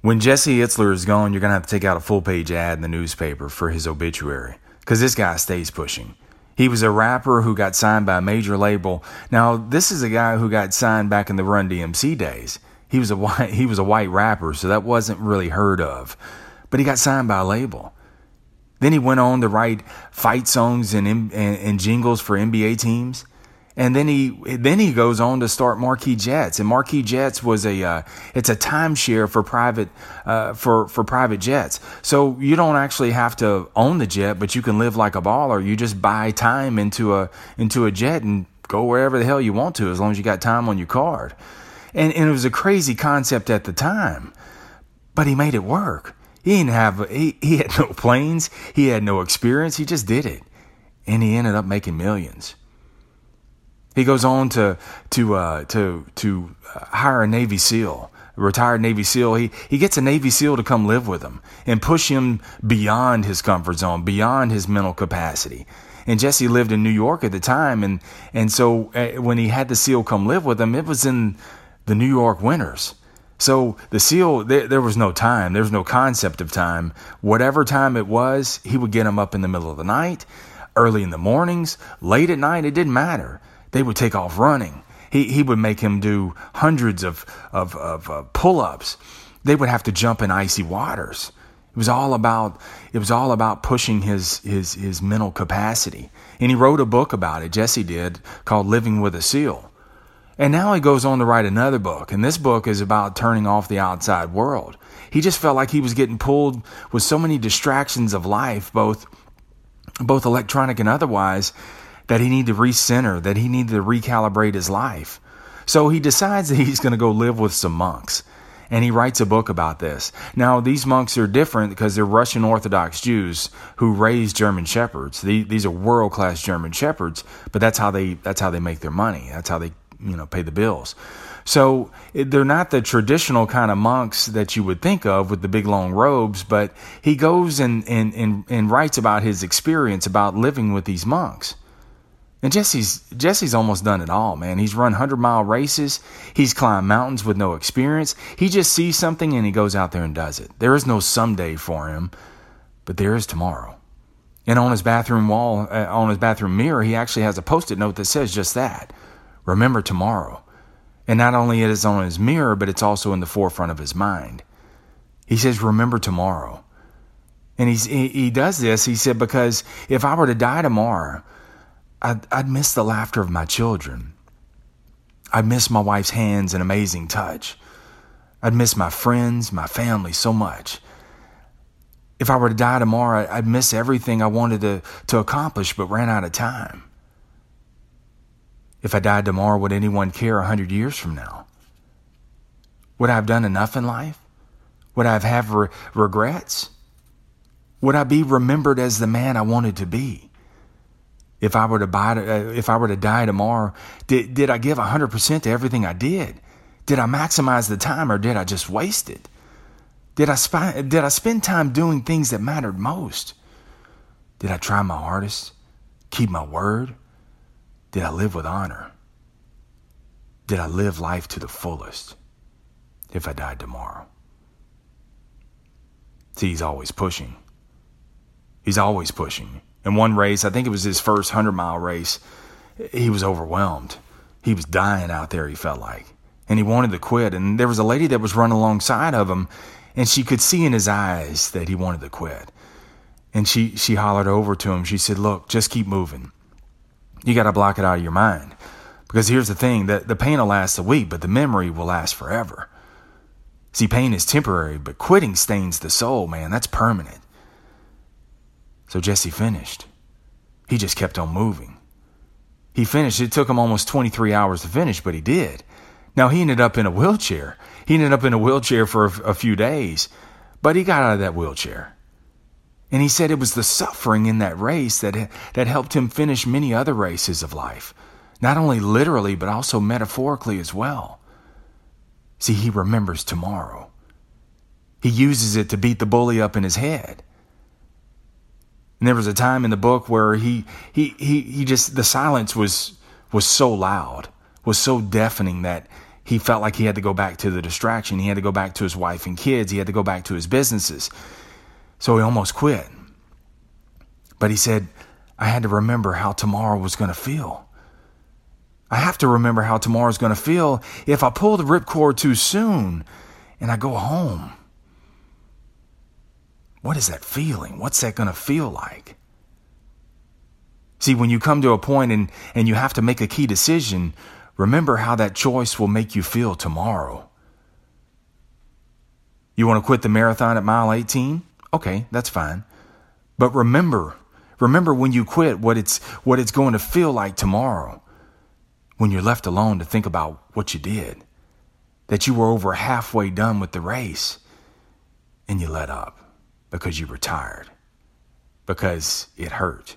When Jesse Itzler is gone, you're going to have to take out a full page ad in the newspaper for his obituary because this guy stays pushing. He was a rapper who got signed by a major label. Now, this is a guy who got signed back in the Run DMC days. He was a white, he was a white rapper, so that wasn't really heard of. But he got signed by a label. Then he went on to write fight songs and, and, and jingles for NBA teams. And then he then he goes on to start Marquis Jets, and Marquis Jets was a uh, it's a timeshare for private uh, for for private jets. So you don't actually have to own the jet, but you can live like a baller. You just buy time into a into a jet and go wherever the hell you want to, as long as you got time on your card. And and it was a crazy concept at the time, but he made it work. He didn't have he, he had no planes, he had no experience. He just did it, and he ended up making millions. He goes on to to uh, to to hire a Navy SEAL, a retired Navy SEAL. He he gets a Navy SEAL to come live with him and push him beyond his comfort zone, beyond his mental capacity. And Jesse lived in New York at the time, and and so uh, when he had the SEAL come live with him, it was in the New York winters. So the SEAL, there, there was no time. There was no concept of time. Whatever time it was, he would get him up in the middle of the night, early in the mornings, late at night. It didn't matter they would take off running. He, he would make him do hundreds of, of, of uh, pull ups. They would have to jump in icy waters. It was all about it was all about pushing his his his mental capacity. And he wrote a book about it, Jesse did, called Living with a Seal. And now he goes on to write another book, and this book is about turning off the outside world. He just felt like he was getting pulled with so many distractions of life, both both electronic and otherwise, that he needed to recenter, that he needed to recalibrate his life. So he decides that he's going to go live with some monks. And he writes a book about this. Now, these monks are different because they're Russian Orthodox Jews who raise German shepherds. These are world class German shepherds, but that's how they that's how they make their money. That's how they you know pay the bills. So they're not the traditional kind of monks that you would think of with the big long robes, but he goes and, and, and, and writes about his experience about living with these monks. And Jesse's Jesse's almost done it all, man. He's run 100-mile races. He's climbed mountains with no experience. He just sees something and he goes out there and does it. There is no someday for him, but there is tomorrow. And on his bathroom wall, uh, on his bathroom mirror, he actually has a post-it note that says just that. Remember tomorrow. And not only is it on his mirror, but it's also in the forefront of his mind. He says, "Remember tomorrow." And he's, he, he does this, he said, because if I were to die tomorrow, I'd, I'd miss the laughter of my children. I'd miss my wife's hands and amazing touch. I'd miss my friends, my family so much. If I were to die tomorrow, I'd miss everything I wanted to, to accomplish but ran out of time. If I died tomorrow, would anyone care a hundred years from now? Would I have done enough in life? Would I have re- regrets? Would I be remembered as the man I wanted to be? If I were to buy, uh, if I were to die tomorrow, did did I give hundred percent to everything I did? Did I maximize the time, or did I just waste it? Did I sp- did I spend time doing things that mattered most? Did I try my hardest, keep my word? Did I live with honor? Did I live life to the fullest? If I died tomorrow. See, he's always pushing. He's always pushing. In one race, I think it was his first 100 mile race, he was overwhelmed. He was dying out there, he felt like. And he wanted to quit. And there was a lady that was running alongside of him, and she could see in his eyes that he wanted to quit. And she, she hollered over to him. She said, Look, just keep moving. You got to block it out of your mind. Because here's the thing the, the pain will last a week, but the memory will last forever. See, pain is temporary, but quitting stains the soul, man. That's permanent. So Jesse finished. He just kept on moving. He finished. It took him almost 23 hours to finish, but he did. Now, he ended up in a wheelchair. He ended up in a wheelchair for a, a few days, but he got out of that wheelchair. And he said it was the suffering in that race that, that helped him finish many other races of life, not only literally, but also metaphorically as well. See, he remembers tomorrow. He uses it to beat the bully up in his head. And there was a time in the book where he he he he just the silence was was so loud, was so deafening that he felt like he had to go back to the distraction. He had to go back to his wife and kids. He had to go back to his businesses. So he almost quit. But he said, I had to remember how tomorrow was going to feel. I have to remember how tomorrow's going to feel if I pull the ripcord too soon and I go home. What is that feeling? What's that going to feel like? See, when you come to a point and, and you have to make a key decision, remember how that choice will make you feel tomorrow. You want to quit the marathon at mile 18? Okay, that's fine. But remember, remember when you quit what it's what it's going to feel like tomorrow when you're left alone to think about what you did. That you were over halfway done with the race and you let up because you were tired. Because it hurt.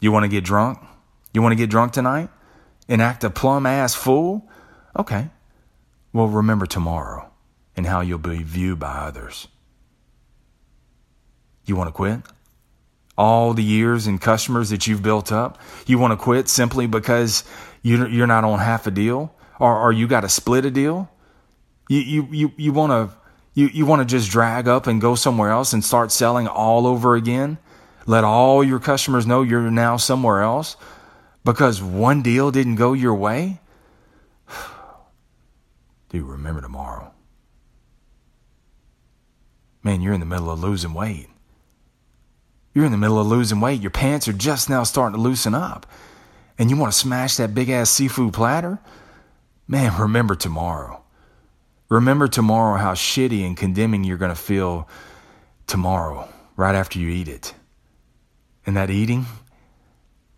You want to get drunk? You want to get drunk tonight and act a plum ass fool? Okay. Well, remember tomorrow and how you'll be viewed by others. You want to quit? All the years and customers that you've built up, you want to quit simply because you're not on half a deal or, you got to split a deal? You, you, you, you want to you, you want to just drag up and go somewhere else and start selling all over again? Let all your customers know you're now somewhere else because one deal didn't go your way? Do remember tomorrow? Man, you're in the middle of losing weight. You're in the middle of losing weight. Your pants are just now starting to loosen up. And you want to smash that big ass seafood platter? Man, remember tomorrow. Remember tomorrow how shitty and condemning you're going to feel tomorrow, right after you eat it. And that eating,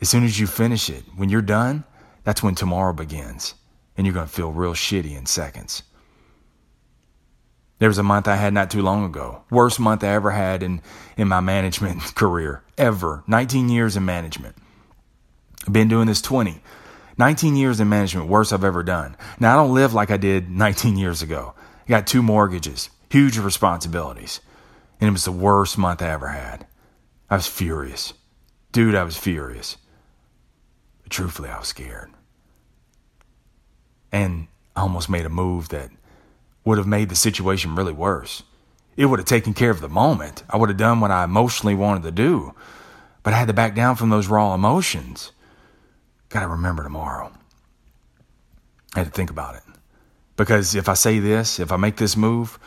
as soon as you finish it, when you're done, that's when tomorrow begins. And you're going to feel real shitty in seconds. There was a month I had not too long ago. Worst month I ever had in, in my management career, ever. 19 years in management. I've been doing this 20. 19 years in management, worst I've ever done. Now, I don't live like I did 19 years ago. I got two mortgages, huge responsibilities. And it was the worst month I ever had. I was furious. Dude, I was furious. But truthfully, I was scared. And I almost made a move that would have made the situation really worse. It would have taken care of the moment. I would have done what I emotionally wanted to do. But I had to back down from those raw emotions. Got to remember tomorrow. I had to think about it. Because if I say this, if I make this move,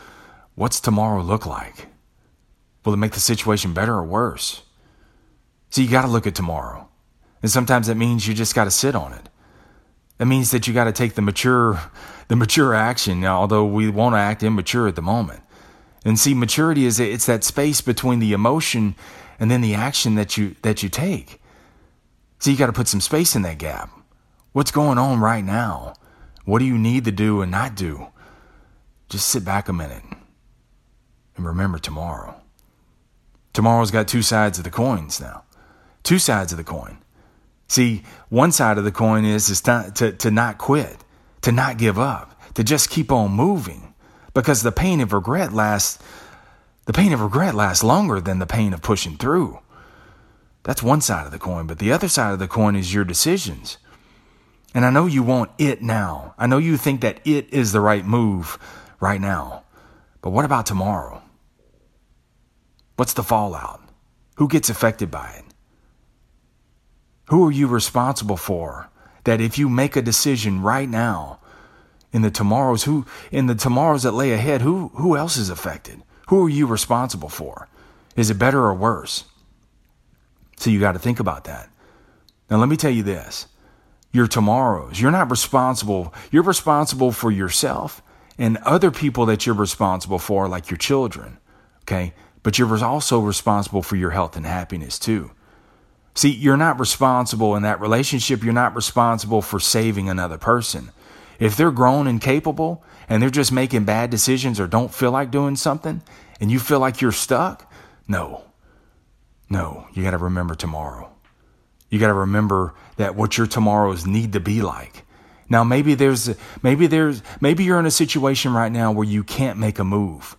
what's tomorrow look like? Will it make the situation better or worse? So you got to look at tomorrow. And sometimes that means you just got to sit on it. That means that you got to take the mature, the mature action, although we want to act immature at the moment. And see, maturity is it's that space between the emotion and then the action that you that you take. So you got to put some space in that gap. What's going on right now? What do you need to do and not do? Just sit back a minute and remember tomorrow. Tomorrow's got two sides of the coins now. Two sides of the coin. See, one side of the coin is, is to, to, to not quit, to not give up, to just keep on moving. Because the pain of regret lasts the pain of regret lasts longer than the pain of pushing through. That's one side of the coin, but the other side of the coin is your decisions. And I know you want it now. I know you think that it is the right move right now. But what about tomorrow? What's the fallout? Who gets affected by it? Who are you responsible for? That if you make a decision right now, in the tomorrows who in the tomorrows that lay ahead, who who else is affected? Who are you responsible for? Is it better or worse? So you got to think about that. Now let me tell you this. Your tomorrows, you're not responsible. You're responsible for yourself and other people that you're responsible for like your children, okay? But you're also responsible for your health and happiness too. See, you're not responsible in that relationship. You're not responsible for saving another person. If they're grown and capable and they're just making bad decisions or don't feel like doing something and you feel like you're stuck, no. No, you got to remember tomorrow. You got to remember that what your tomorrows need to be like. Now maybe there's maybe there's maybe you're in a situation right now where you can't make a move.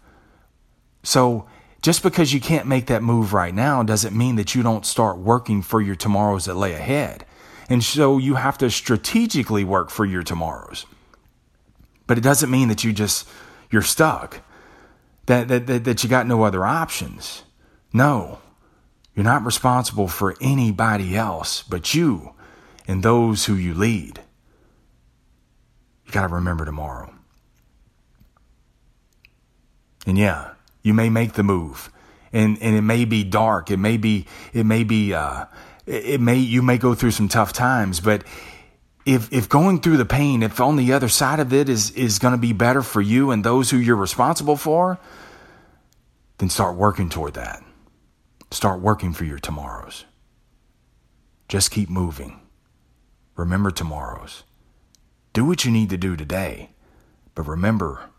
So just because you can't make that move right now doesn't mean that you don't start working for your tomorrows that lay ahead. And so you have to strategically work for your tomorrows. But it doesn't mean that you just you're stuck. That that that, that you got no other options. No. You're not responsible for anybody else but you and those who you lead. You got to remember tomorrow. And yeah, you may make the move and, and it may be dark. It may be, it may be, uh, it may, you may go through some tough times, but if, if going through the pain, if on the other side of it is, is going to be better for you and those who you're responsible for, then start working toward that. Start working for your tomorrows. Just keep moving. Remember tomorrows. Do what you need to do today, but remember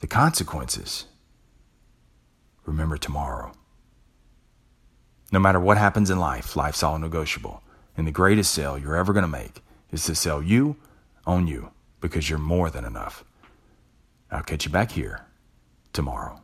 the consequences. Remember tomorrow. No matter what happens in life, life's all negotiable. And the greatest sale you're ever going to make is to sell you on you because you're more than enough. I'll catch you back here tomorrow.